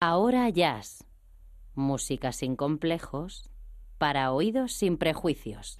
Ahora Jazz. Música sin complejos, para oídos sin prejuicios.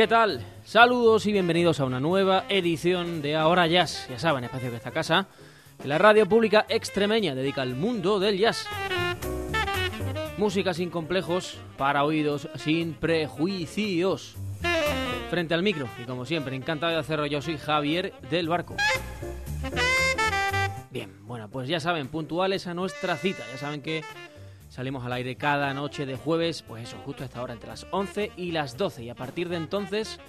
¿Qué tal? Saludos y bienvenidos a una nueva edición de Ahora Jazz. Ya saben, espacio de esta casa, que la radio pública extremeña dedica al mundo del jazz. Música sin complejos, para oídos sin prejuicios. Frente al micro, y como siempre, encantado de hacerlo, yo soy Javier del Barco. Bien, bueno, pues ya saben, puntuales a nuestra cita. Ya saben que Salimos al aire cada noche de jueves, pues eso, justo a esta hora, entre las 11 y las 12. Y a partir de entonces,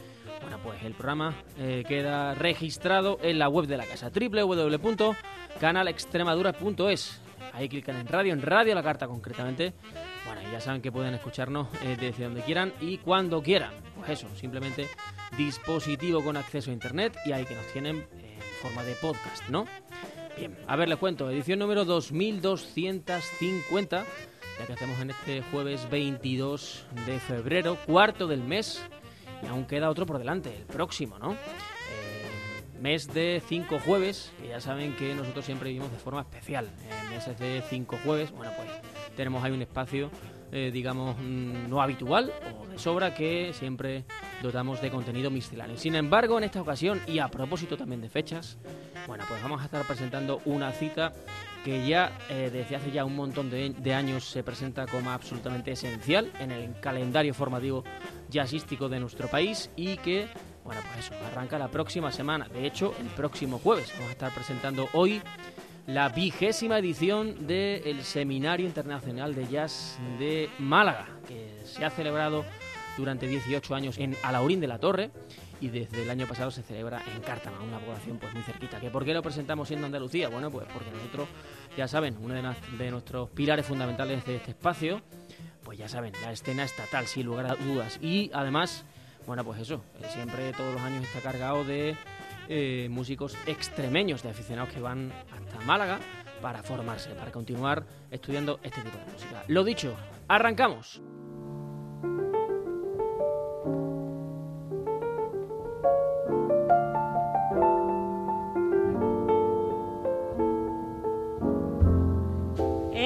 bueno, pues el programa eh, queda registrado en la web de la casa, www.canalextremadura.es. Ahí clican en radio, en radio la carta concretamente. Bueno, ya saben que pueden escucharnos eh, desde donde quieran y cuando quieran. Pues eso, simplemente dispositivo con acceso a internet y ahí que nos tienen en forma de podcast, ¿no? Bien, a ver, les cuento, edición número 2250 ya que hacemos en este jueves 22 de febrero, cuarto del mes, y aún queda otro por delante, el próximo, ¿no? Eh, mes de cinco jueves, que ya saben que nosotros siempre vivimos de forma especial. En meses de cinco jueves, bueno, pues tenemos ahí un espacio, eh, digamos, mm, no habitual o de sobra que siempre dotamos de contenido misceláneo. Sin embargo, en esta ocasión, y a propósito también de fechas, bueno, pues vamos a estar presentando una cita que ya eh, desde hace ya un montón de, de, años se presenta como absolutamente esencial en el calendario formativo jazzístico de nuestro país y que, bueno, pues eso, arranca la próxima semana. De hecho, el próximo jueves vamos a estar presentando hoy la vigésima edición del Seminario Internacional de Jazz de Málaga, que se ha celebrado durante 18 años en Alaurín de la Torre y desde el año pasado se celebra en Cártama, una población pues muy cerquita. ¿Que ¿Por qué lo presentamos siendo Andalucía? Bueno, pues porque nosotros, ya saben, uno de, nuestros pilares fundamentales de este espacio, pues ya saben, la escena estatal, sin lugar a dudas. Y además, bueno, pues eso, eh, siempre todos los años está cargado de eh, músicos extremeños, de aficionados que van hasta Málaga para formarse, para continuar estudiando este tipo de música. Lo dicho, arrancamos.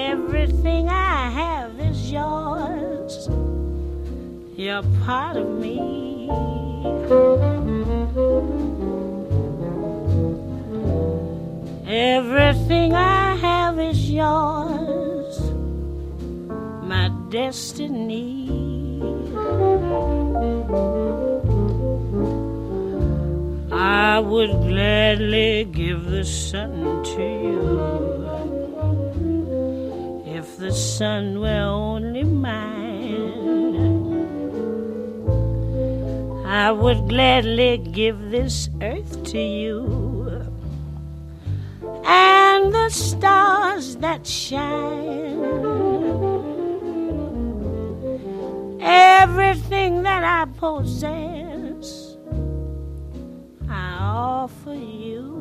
Everything I have is yours. You're part of me. Everything I have is yours. My destiny. I would gladly give the sun to you the sun were only mine. I would gladly give this earth to you and the stars that shine. Everything that I possess, I offer you.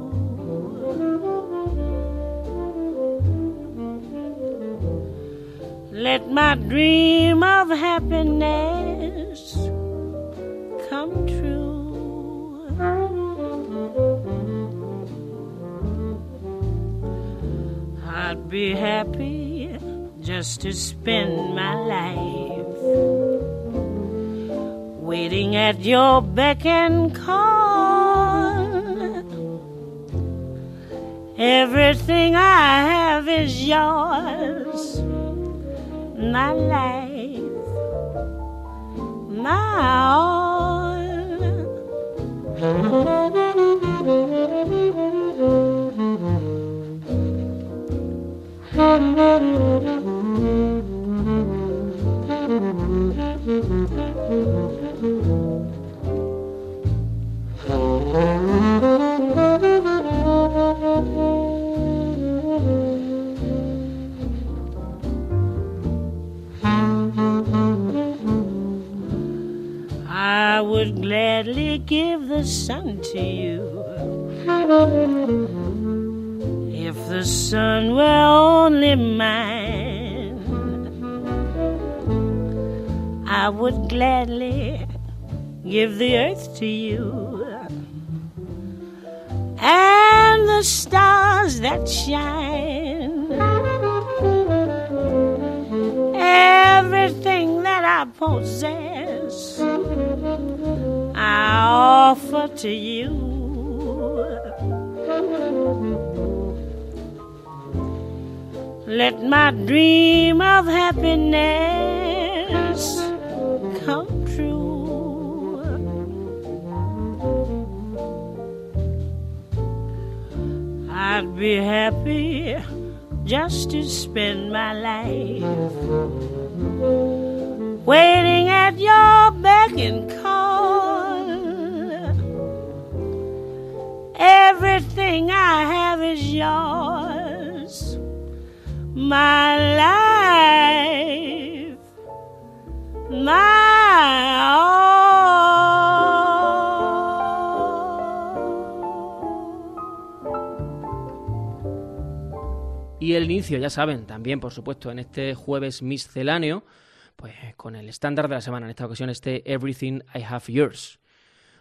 Let my dream of happiness come true. I'd be happy just to spend my life waiting at your beck and call. Everything I have is yours my life, my all. Sun to you. If the sun were only mine, I would gladly give the earth to you and the stars that shine. Everything that I possess, I offer to you. Let my dream of happiness come true. I'd be happy just to spend my life waiting at your beck and call. Everything I have is yours, my life, my all. Y el inicio, ya saben, también, por supuesto, en este jueves misceláneo, pues con el estándar de la semana, en esta ocasión este Everything I Have Yours.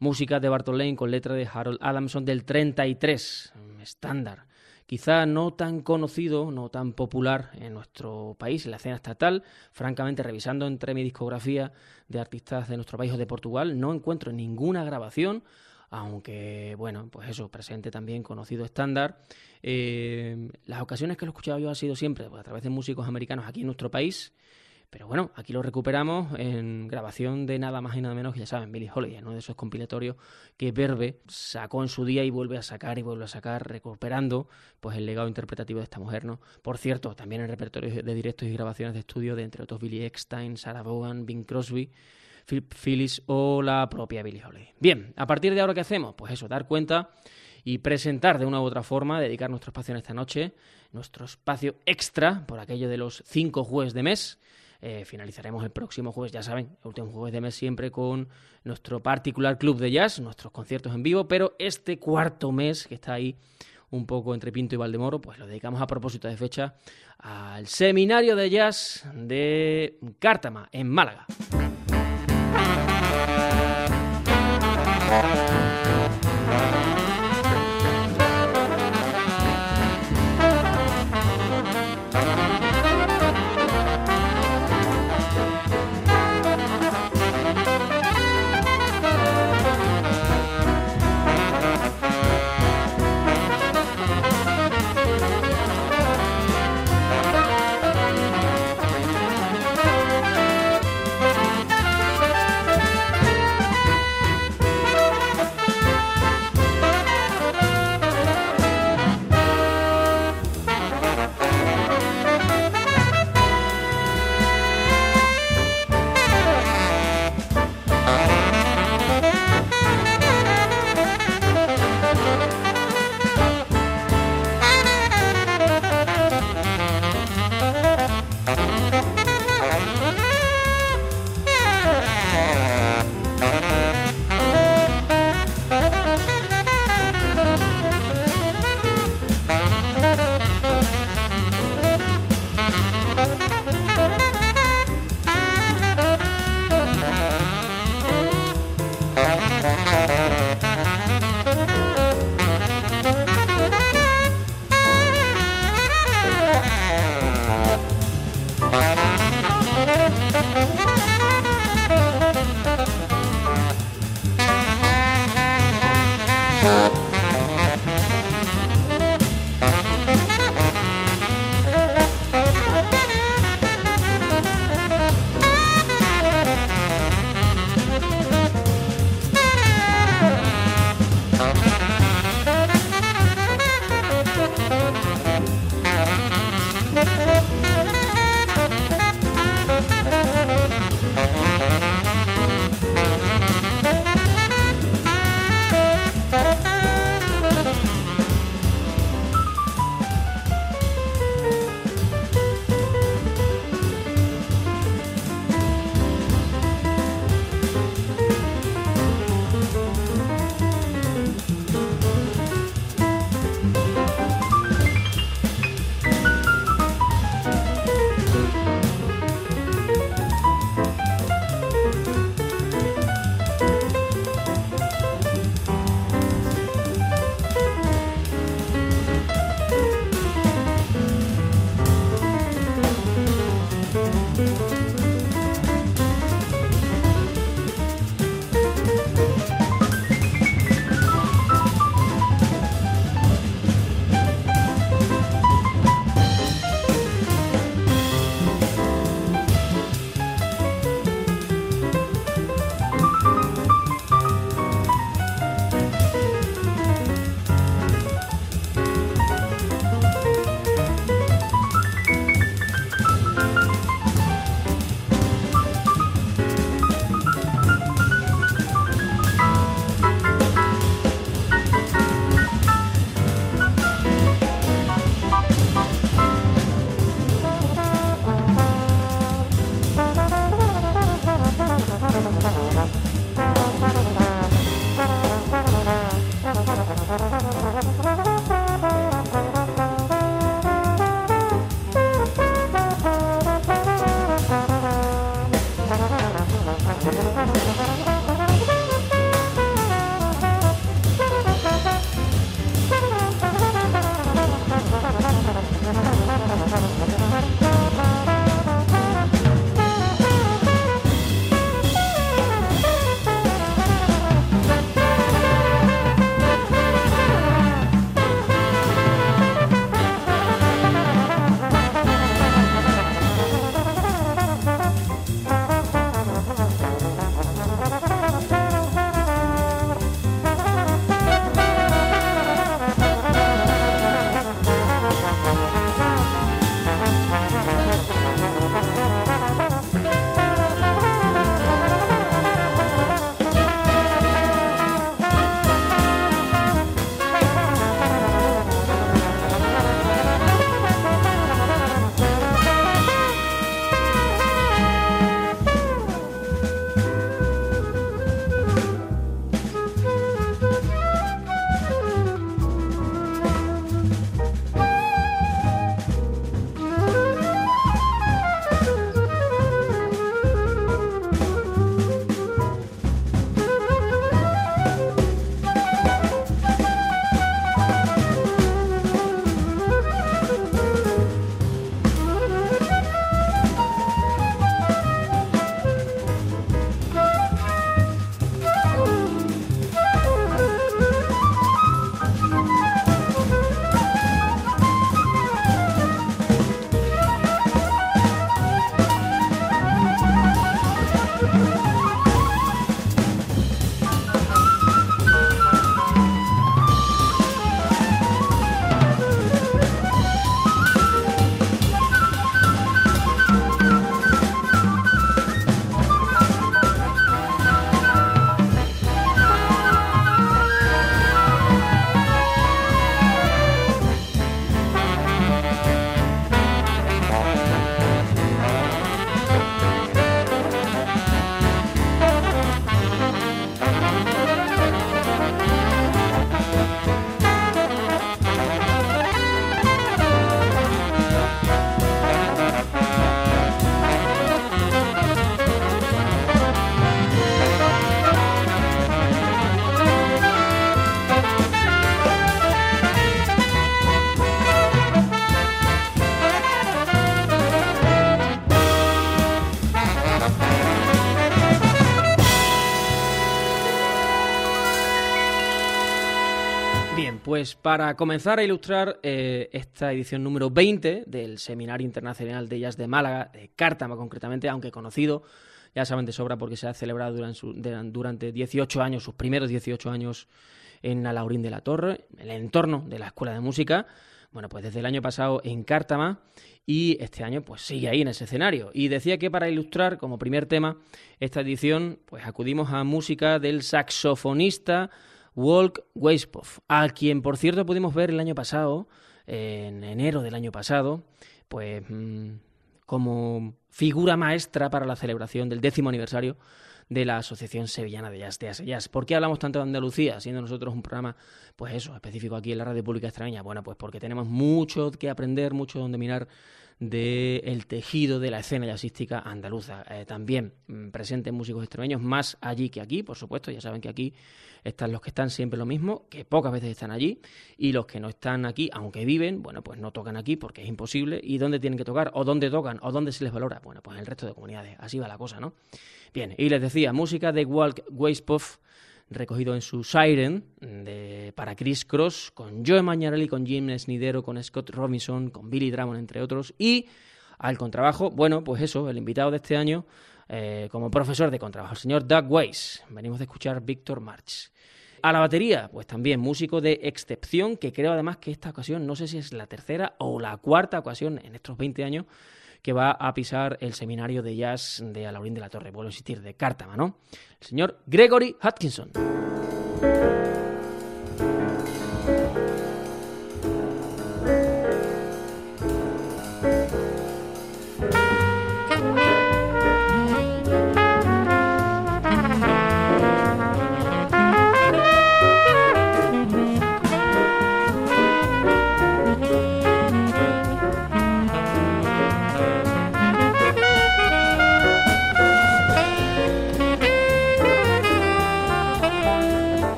Música de Bartol Lane con letra de Harold Adamson del 33, estándar. Quizá no tan conocido, no tan popular en nuestro país, en la escena estatal. Francamente, revisando entre mi discografía de artistas de nuestro país o de Portugal, no encuentro ninguna grabación, aunque, bueno, pues eso, presente también, conocido estándar. Eh, las ocasiones que lo he escuchado yo ha sido siempre pues, a través de músicos americanos aquí en nuestro país. Pero bueno, aquí lo recuperamos en grabación de nada más y nada menos que ya saben, Billie Holiday, uno de esos compilatorios que Verbe sacó en su día y vuelve a sacar y vuelve a sacar, recuperando pues el legado interpretativo de esta mujer, ¿no? Por cierto, también en repertorios de directos y grabaciones de estudio de entre otros Billy Eckstein, Sarah Vaughan, Bing Crosby, Philip Phillips o la propia Billie Holiday. Bien, a partir de ahora, ¿qué hacemos? Pues eso, dar cuenta y presentar de una u otra forma, dedicar nuestro espacio en esta noche, nuestro espacio extra por aquello de los cinco jueves de mes. Eh, finalizaremos el próximo jueves, ya saben, el último jueves de mes siempre con nuestro particular club de jazz, nuestros conciertos en vivo, pero este cuarto mes que está ahí un poco entre Pinto y Valdemoro, pues lo dedicamos a propósito de fecha al seminario de jazz de Cártama, en Málaga. Pues para comenzar a ilustrar eh, esta edición número 20 del Seminario Internacional de Jazz de Málaga, de Cártama concretamente, aunque conocido, ya saben de sobra porque se ha celebrado durante, durante 18 años, sus primeros 18 años en Alaurín de la Torre, en el entorno de la Escuela de Música. Bueno, pues desde el año pasado en Cártama y este año pues sigue ahí en ese escenario. Y decía que para ilustrar como primer tema esta edición, pues acudimos a música del saxofonista Walk Weispov, a quien por cierto pudimos ver el año pasado, en enero del año pasado, pues mm, como figura maestra para la celebración del décimo aniversario de la Asociación Sevillana de Jazz. ¿Por qué hablamos tanto de Andalucía, siendo nosotros un programa, pues eso, específico aquí en la Radio Pública Extremeña? Bueno, pues porque tenemos mucho que aprender, mucho donde mirar del tejido de la escena jazzística andaluza. Eh, también mm, presentes músicos extremeños, más allí que aquí, por supuesto, ya saben que aquí están los que están siempre lo mismo, que pocas veces están allí, y los que no están aquí, aunque viven, bueno, pues no tocan aquí porque es imposible. ¿Y dónde tienen que tocar? ¿O dónde tocan? ¿O dónde se les valora? Bueno, pues en el resto de comunidades. Así va la cosa, ¿no? Bien, y les decía, música de Walt Weispoff, recogido en su Siren de, para Chris Cross, con Joe Magnarelli, con Jim Snidero, con Scott Robinson, con Billy Drummond, entre otros, y al contrabajo, bueno, pues eso, el invitado de este año eh, como profesor de contrabajo, el señor Doug Weiss. Venimos de escuchar Victor March. A la batería, pues también músico de excepción, que creo además que esta ocasión, no sé si es la tercera o la cuarta ocasión en estos 20 años, que va a pisar el seminario de jazz de Alaurín de la Torre, vuelvo a insistir, de Cártama, ¿no? El señor Gregory Hutchinson.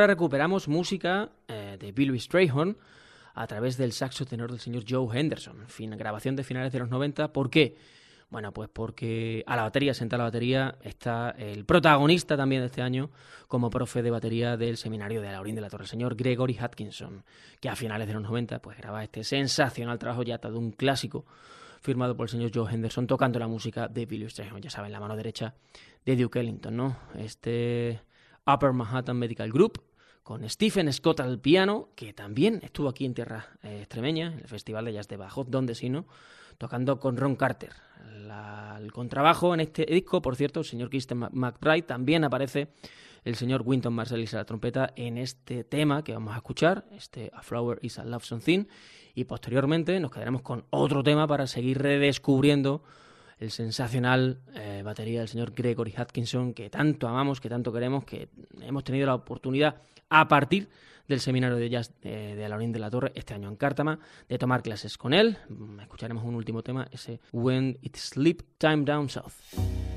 Ahora recuperamos música eh, de Billy Strayhorn a través del saxo tenor del señor Joe Henderson, fin, grabación de finales de los 90. ¿Por qué? Bueno, pues porque a la batería, senta la batería, está el protagonista también de este año como profe de batería del seminario de Laurín de la Torre, el señor Gregory Atkinson, que a finales de los 90 pues graba este sensacional trabajo ya de un clásico firmado por el señor Joe Henderson tocando la música de Billy Strayhorn, ya saben, la mano derecha de Duke Ellington, ¿no? Este Upper Manhattan Medical Group con Stephen Scott al piano, que también estuvo aquí en tierra eh, extremeña, en el Festival de Jazz de Bajo, donde sino, tocando con Ron Carter. el contrabajo en este disco, por cierto, el señor Kristen McBride, también aparece el señor Winton Marsalis a la trompeta en este tema que vamos a escuchar, este A Flower is a Love Something, y posteriormente nos quedaremos con otro tema para seguir redescubriendo el sensacional eh, batería del señor Gregory Atkinson, que tanto amamos, que tanto queremos, que hemos tenido la oportunidad a partir del seminario de jazz de, de de la Torre este año en Cártama, de tomar clases con él. Escucharemos un último tema, ese When It Sleep Time Down South.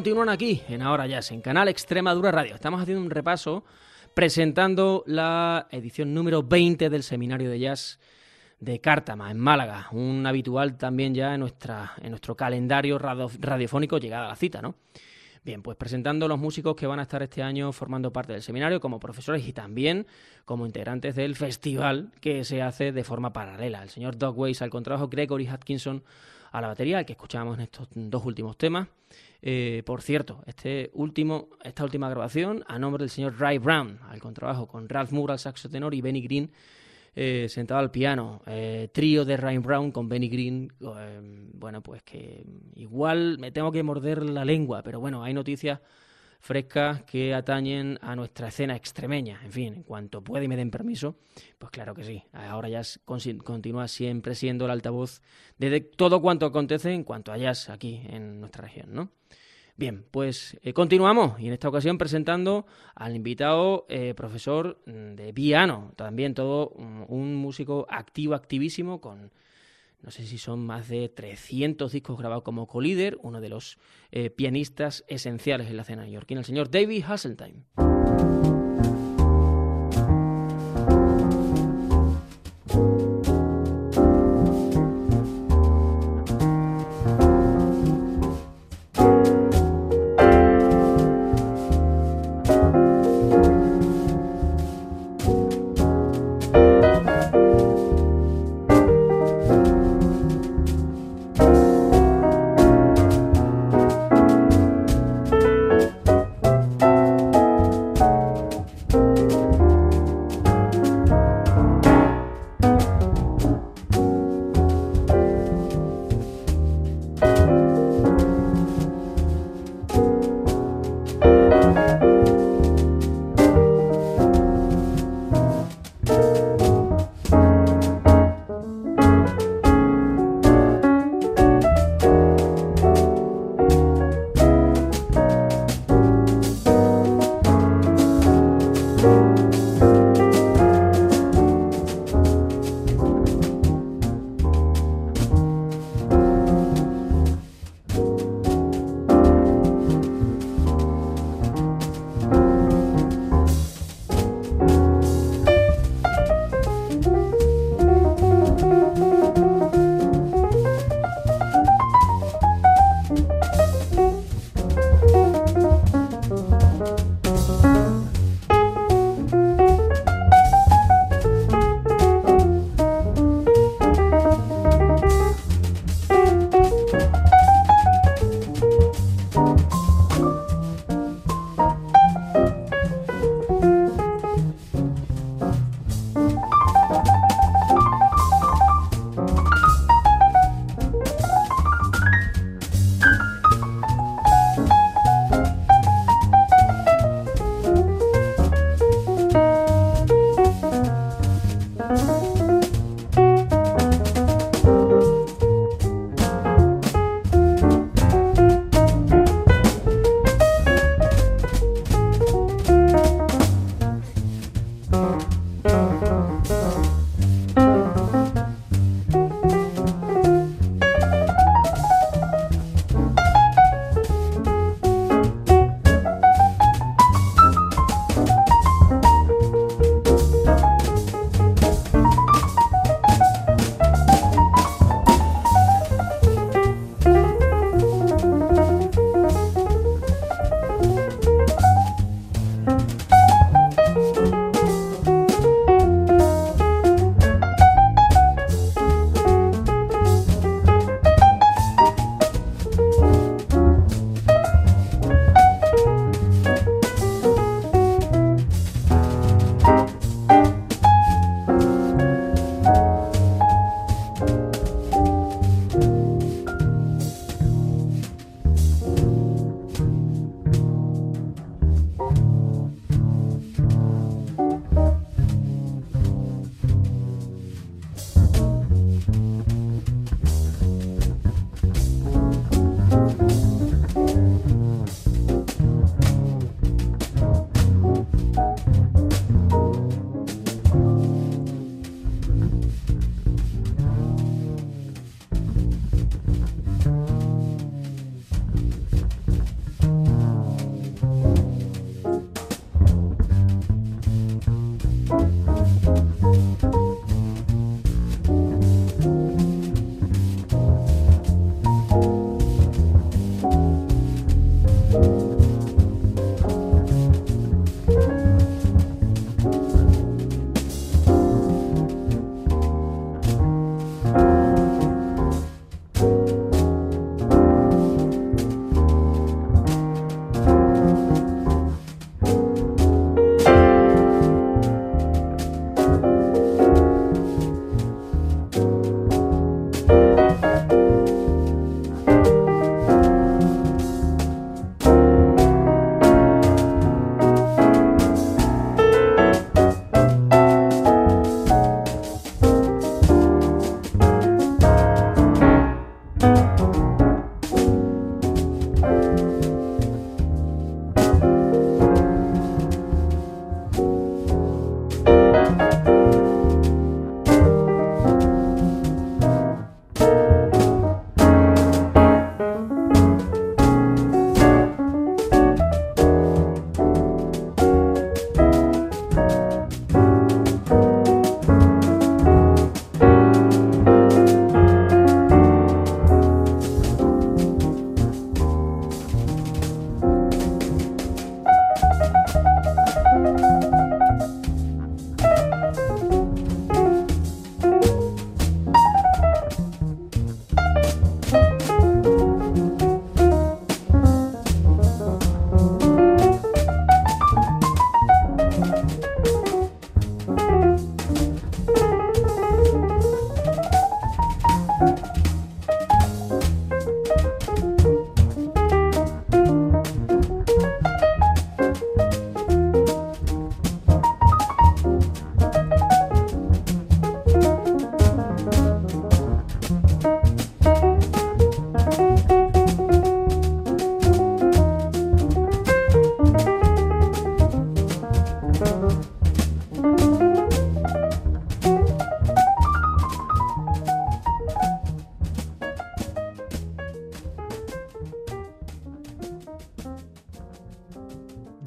Continúan aquí en Ahora Jazz, en Canal Extremadura Radio. Estamos haciendo un repaso presentando la edición número 20 del Seminario de Jazz de Cártama, en Málaga, un habitual también ya en, nuestra, en nuestro calendario radiofónico llegada a la cita, ¿no? Bien, pues presentando los músicos que van a estar este año formando parte del seminario como profesores y también como integrantes del festival que se hace de forma paralela. El señor Doug Weiss al contrabajo, Gregory Atkinson a la batería, que escuchábamos en estos dos últimos temas. Eh, por cierto, este último, esta última grabación a nombre del señor Ray Brown al contrabajo, con Ralph Moore al saxo tenor y Benny Green eh, sentado al piano. Eh, trío de Ray Brown con Benny Green. bueno, pues que igual me tengo que morder la lengua, pero bueno, hay noticias frescas que atañen a nuestra escena extremeña. En fin, en cuanto pueda y me den permiso, pues claro que sí. Ahora ya continúa siempre siendo el altavoz de todo cuanto acontece en cuanto a jazz aquí en nuestra región, ¿no? Bien, pues eh, continuamos y en esta ocasión presentando al invitado eh, profesor mm, de piano, también todo mm, un músico activo, activísimo, con no sé si son más de 300 discos grabados como co-líder, uno de los eh, pianistas esenciales en la escena neoyorquina, el señor David Hasseltine.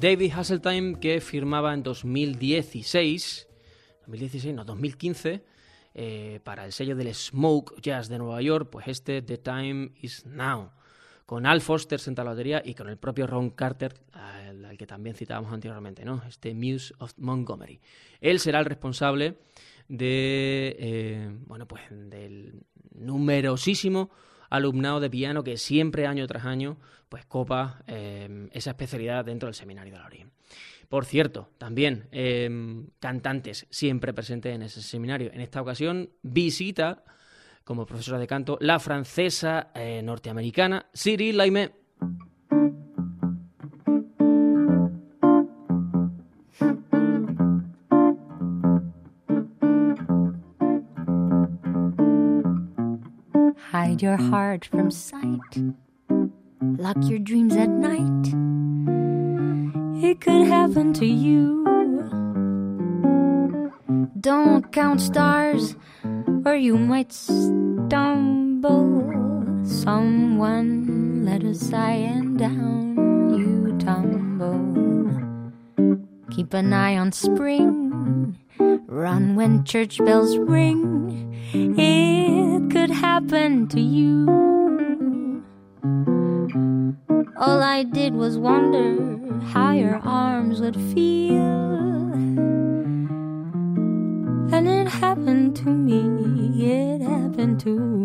David Hasseltime que firmaba en 2016, 2016 no, 2015, eh, para el sello del Smoke Jazz de Nueva York, pues este The Time Is Now, con Al Foster sentado a la y con el propio Ron Carter, al, que también citábamos anteriormente, ¿no? Este Muse of Montgomery. Él será el responsable de, eh, bueno, pues del numerosísimo alumnado de piano que siempre, año tras año, pues copa eh, esa especialidad dentro del seminario de la Lorín. Por cierto, también em, cantantes siempre presentes en ese seminario. En esta ocasión visita como profesora de canto la francesa eh, norteamericana Cyril Laime. Hide your heart from sight. Lock your dreams at night. it could happen to you. Don't count stars, or you might stumble. Someone let a sigh and down you tumble. Keep an eye on spring, run when church bells ring. It could happen to you. All I did was wonder how your arms would feel. And it happened to me, it happened to me.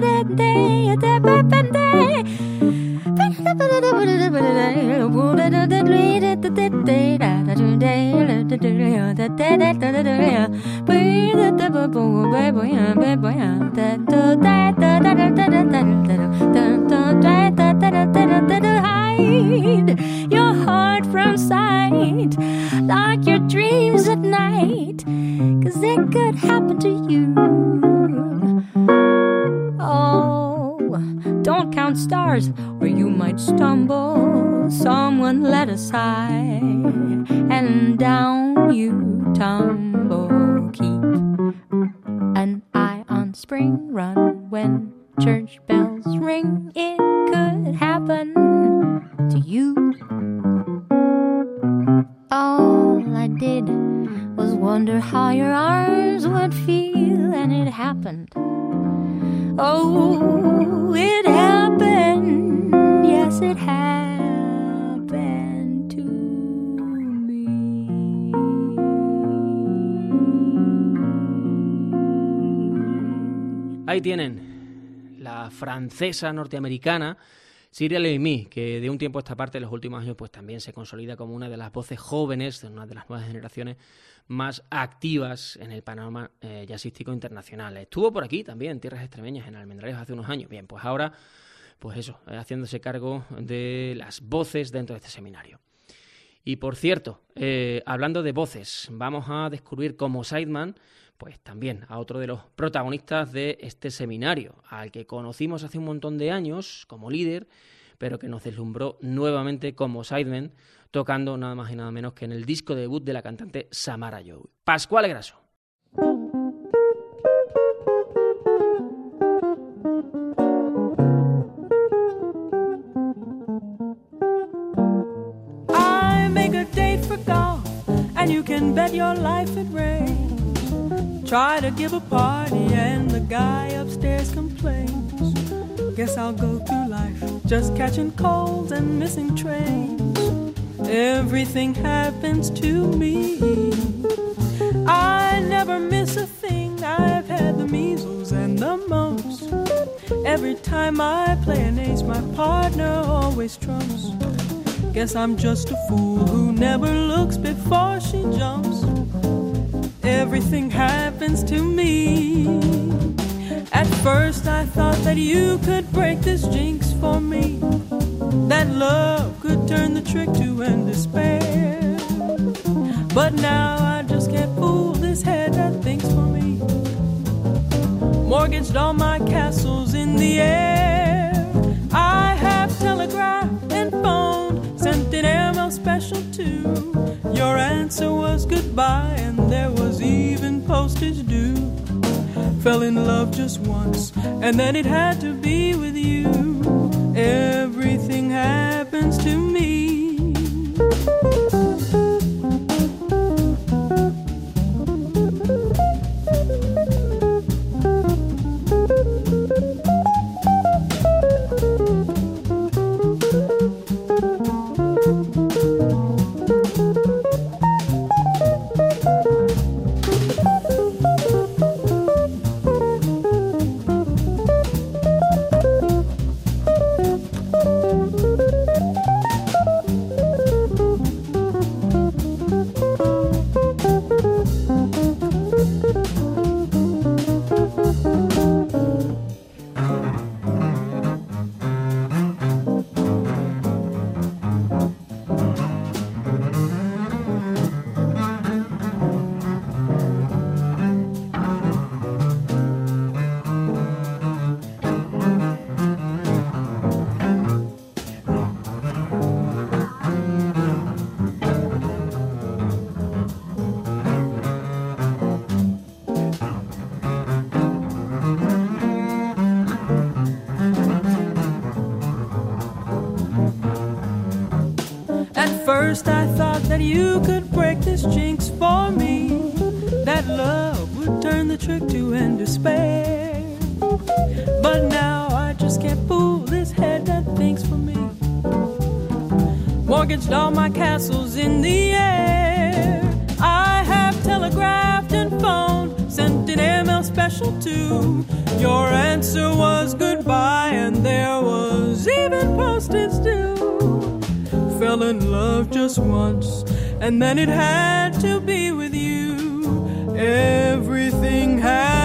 that day francesa norteamericana Cyril Amy, que de un tiempo a esta parte, en los últimos años, pues también se consolida como una de las voces jóvenes, de una de las nuevas generaciones más activas en el panorama eh, jazzístico internacional. Estuvo por aquí también, en tierras extremeñas, en Almendralejo, hace unos años. Bien, pues ahora, pues eso, eh, haciéndose cargo de las voces dentro de este seminario. Y por cierto, eh, hablando de voces, vamos a descubrir como Sideman pues también a otro de los protagonistas de este seminario, al que conocimos hace un montón de años como líder, pero que nos deslumbró nuevamente como sideman, tocando nada más y nada menos que en el disco debut de la cantante Samara Joe. Pascual Graso. Try to give a party and the guy upstairs complains. Guess I'll go through life just catching colds and missing trains. Everything happens to me. I never miss a thing. I've had the measles and the mumps. Every time I play an ace, my partner always trumps. Guess I'm just a fool who never looks before she jumps. Everything happens to me. At first, I thought that you could break this jinx for me. That love could turn the trick to end despair. But now I just can't fool this head that thinks for me. Mortgaged all my castles in the air. I have telegraphed and phoned, sent an airmail special too. Your answer was goodbye, and there was postage due. Fell in love just once, and then it had to be with you. Everything happens to me. First I thought that you could break this jinx for me. That love would turn the trick to end despair. But now I just can't fool this head that thinks for me. Mortgaged all my castles in the air. I have telegraphed and phoned, sent an email special too. Your answer was goodbye, and there was even postage fell in love just once, and then it had to be with you. Everything happens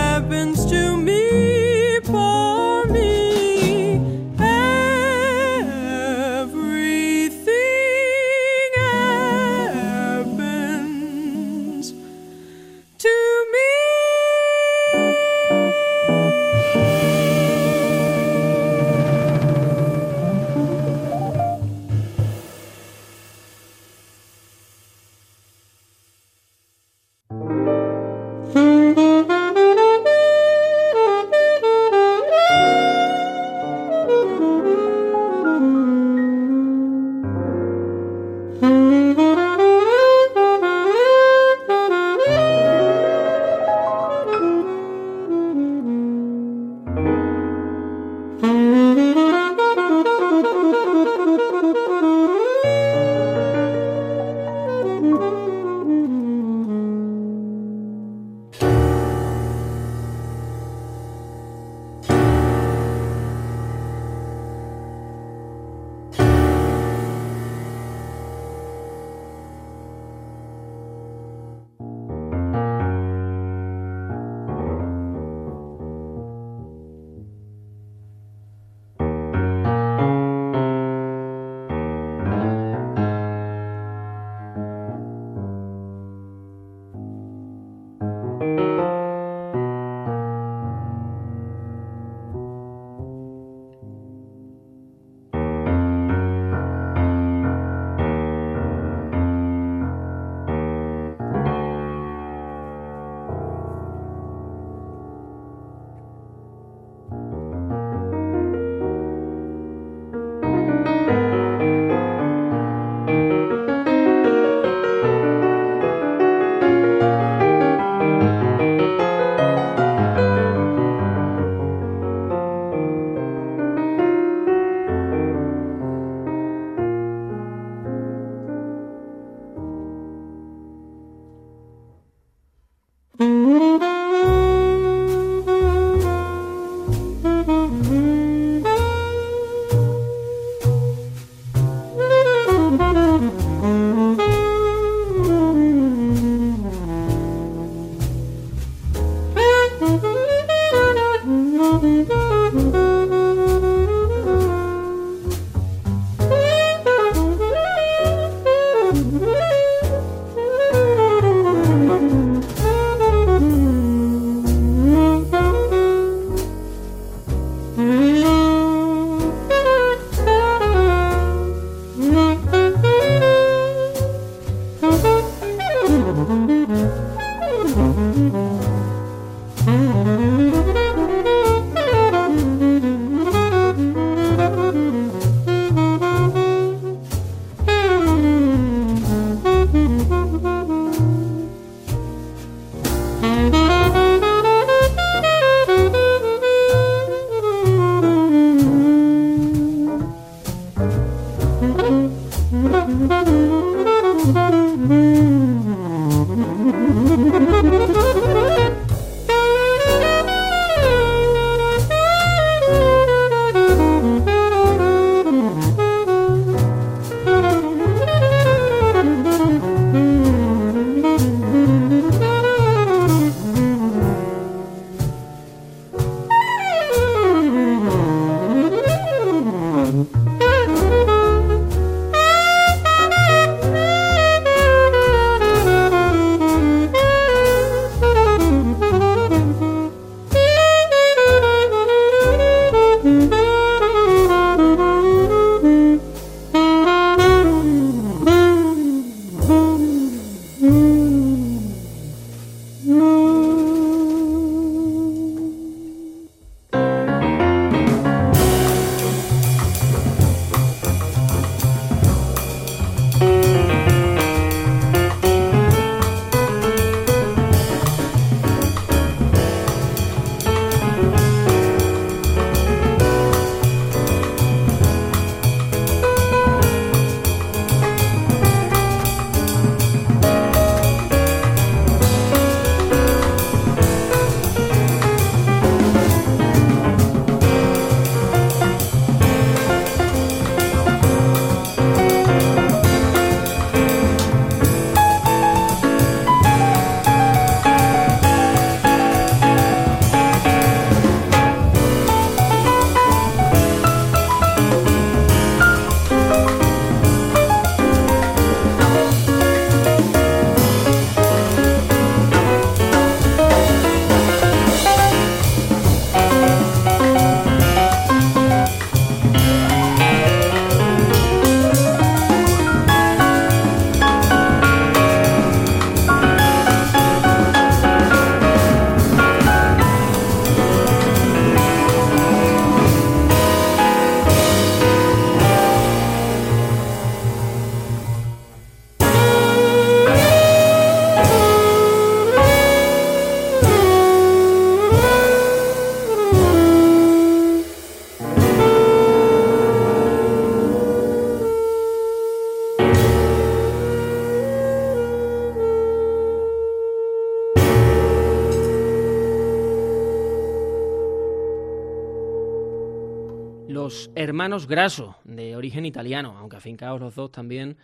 hermanos Grasso, de origen italiano, aunque afincados los dos también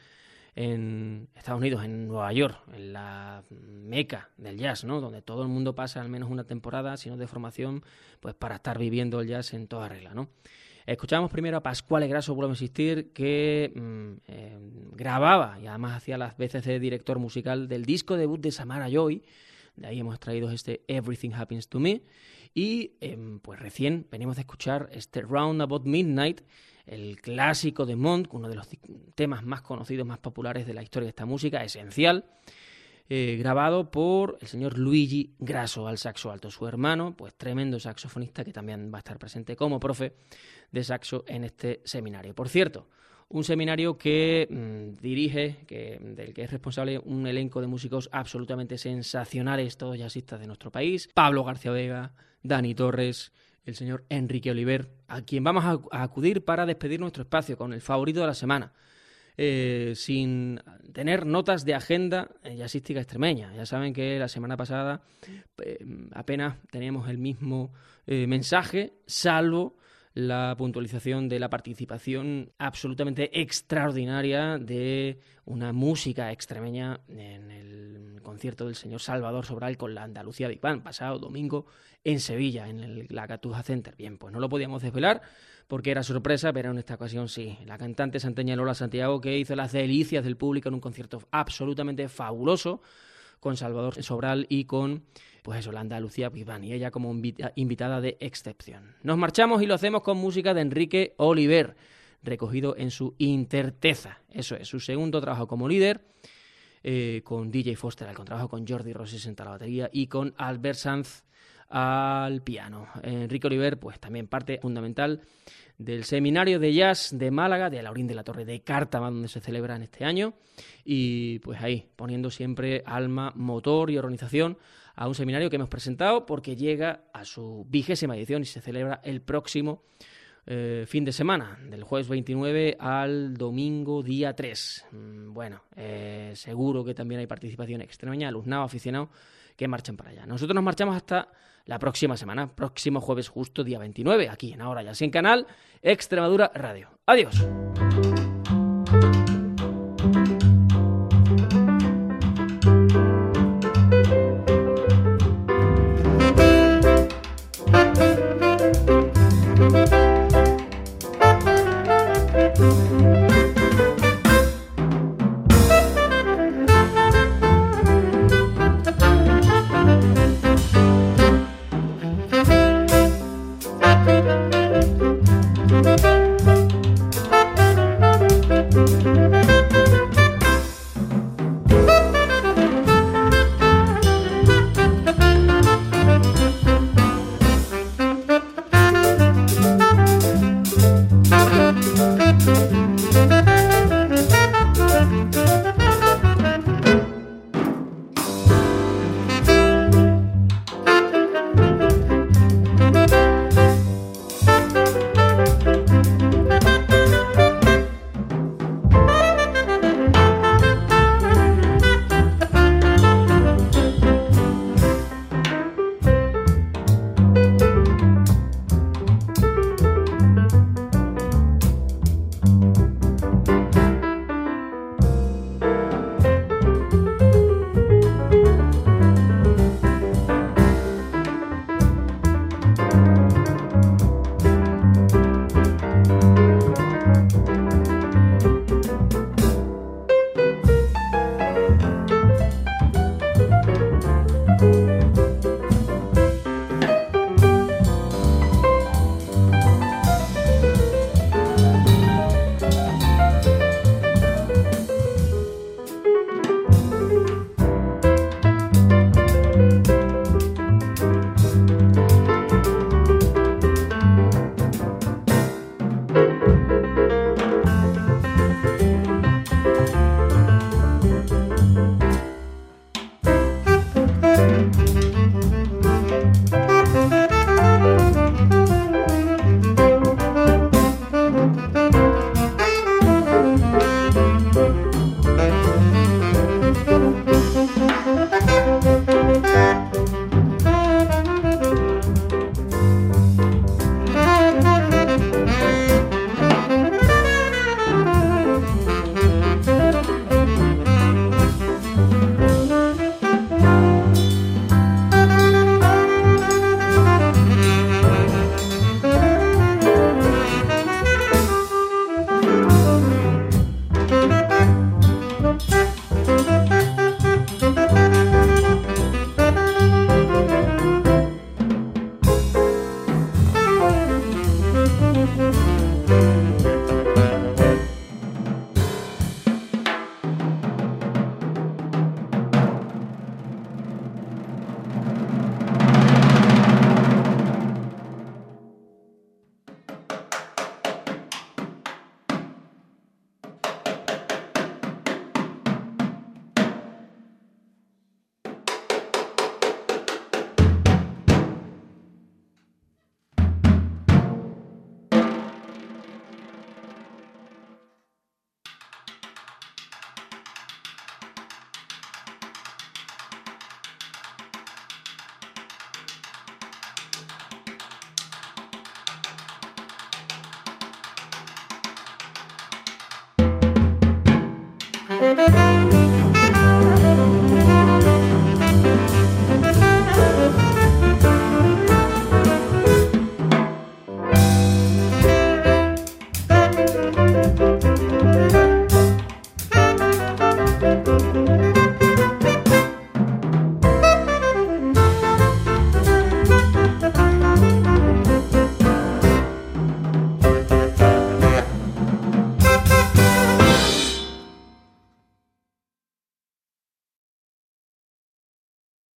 en Estados Unidos, en Nueva York, en la meca del jazz, ¿no? Donde todo el mundo pasa al menos una temporada, si no de formación, pues para estar viviendo el jazz en toda regla, ¿no? Escuchamos primero a Pascual Grasso, vuelvo a insistir, que mm, eh, grababa y además hacía las veces de director musical del disco debut de Samara Joy. De ahí hemos traído este Everything Happens to Me. Y em, pues recién venimos de escuchar este Round About Midnight, el clásico de Montt, uno de los temas más conocidos, más populares de la historia de esta música, esencial. Eh, grabado por el señor Luigi Grasso al saxo alto, su hermano, pues tremendo saxofonista que también va a estar presente como profe de saxo en este seminario. Por cierto, un seminario que mm, dirige, que, del que es responsable un elenco de músicos absolutamente sensacionales, todos jazzistas de nuestro país, Pablo García Vega, Dani Torres, el señor Enrique Oliver, a quien vamos a acudir para despedir nuestro espacio con el favorito de la semana eh, sin tener notas de agenda jazzística extremeña. Ya saben que la semana pasada eh, apenas teníamos el mismo eh, mensaje, salvo la puntualización de la participación absolutamente extraordinaria de una música extremeña en el concierto del señor Salvador Sobral con la Andalucía Big Band, pasado domingo en Sevilla, en la Catuja Center. Bien, pues no lo podíamos desvelar porque era sorpresa, pero en esta ocasión sí. La cantante santeña Lola Santiago que hizo las delicias del público en un concierto absolutamente fabuloso con Salvador Sobral y con, pues eso, la Andalucía Pibán, y ella como invitada de excepción. Nos marchamos y lo hacemos con música de Enrique Oliver, recogido en su Interteza. Eso es, su segundo trabajo como líder, eh, con DJ Foster al contrabajo, con Jordi Rossi en la batería y con Albert Sanz al piano. Enrique Oliver, pues también parte fundamental del Seminario de Jazz de Málaga, de Laurín de la Torre de Cártama, donde se celebra en este año. Y pues ahí, poniendo siempre alma, motor y organización a un seminario que hemos presentado porque llega a su vigésima edición y se celebra el próximo eh, fin de semana, del jueves 29 al domingo día 3. Mm, bueno, eh, seguro que también hay participación extremeña, alumnado, aficionado, que marchan para allá. Nosotros nos marchamos hasta la próxima semana, próximo jueves justo día 29, aquí en Ahora Ya Sin Canal, Extremadura Radio. Adiós.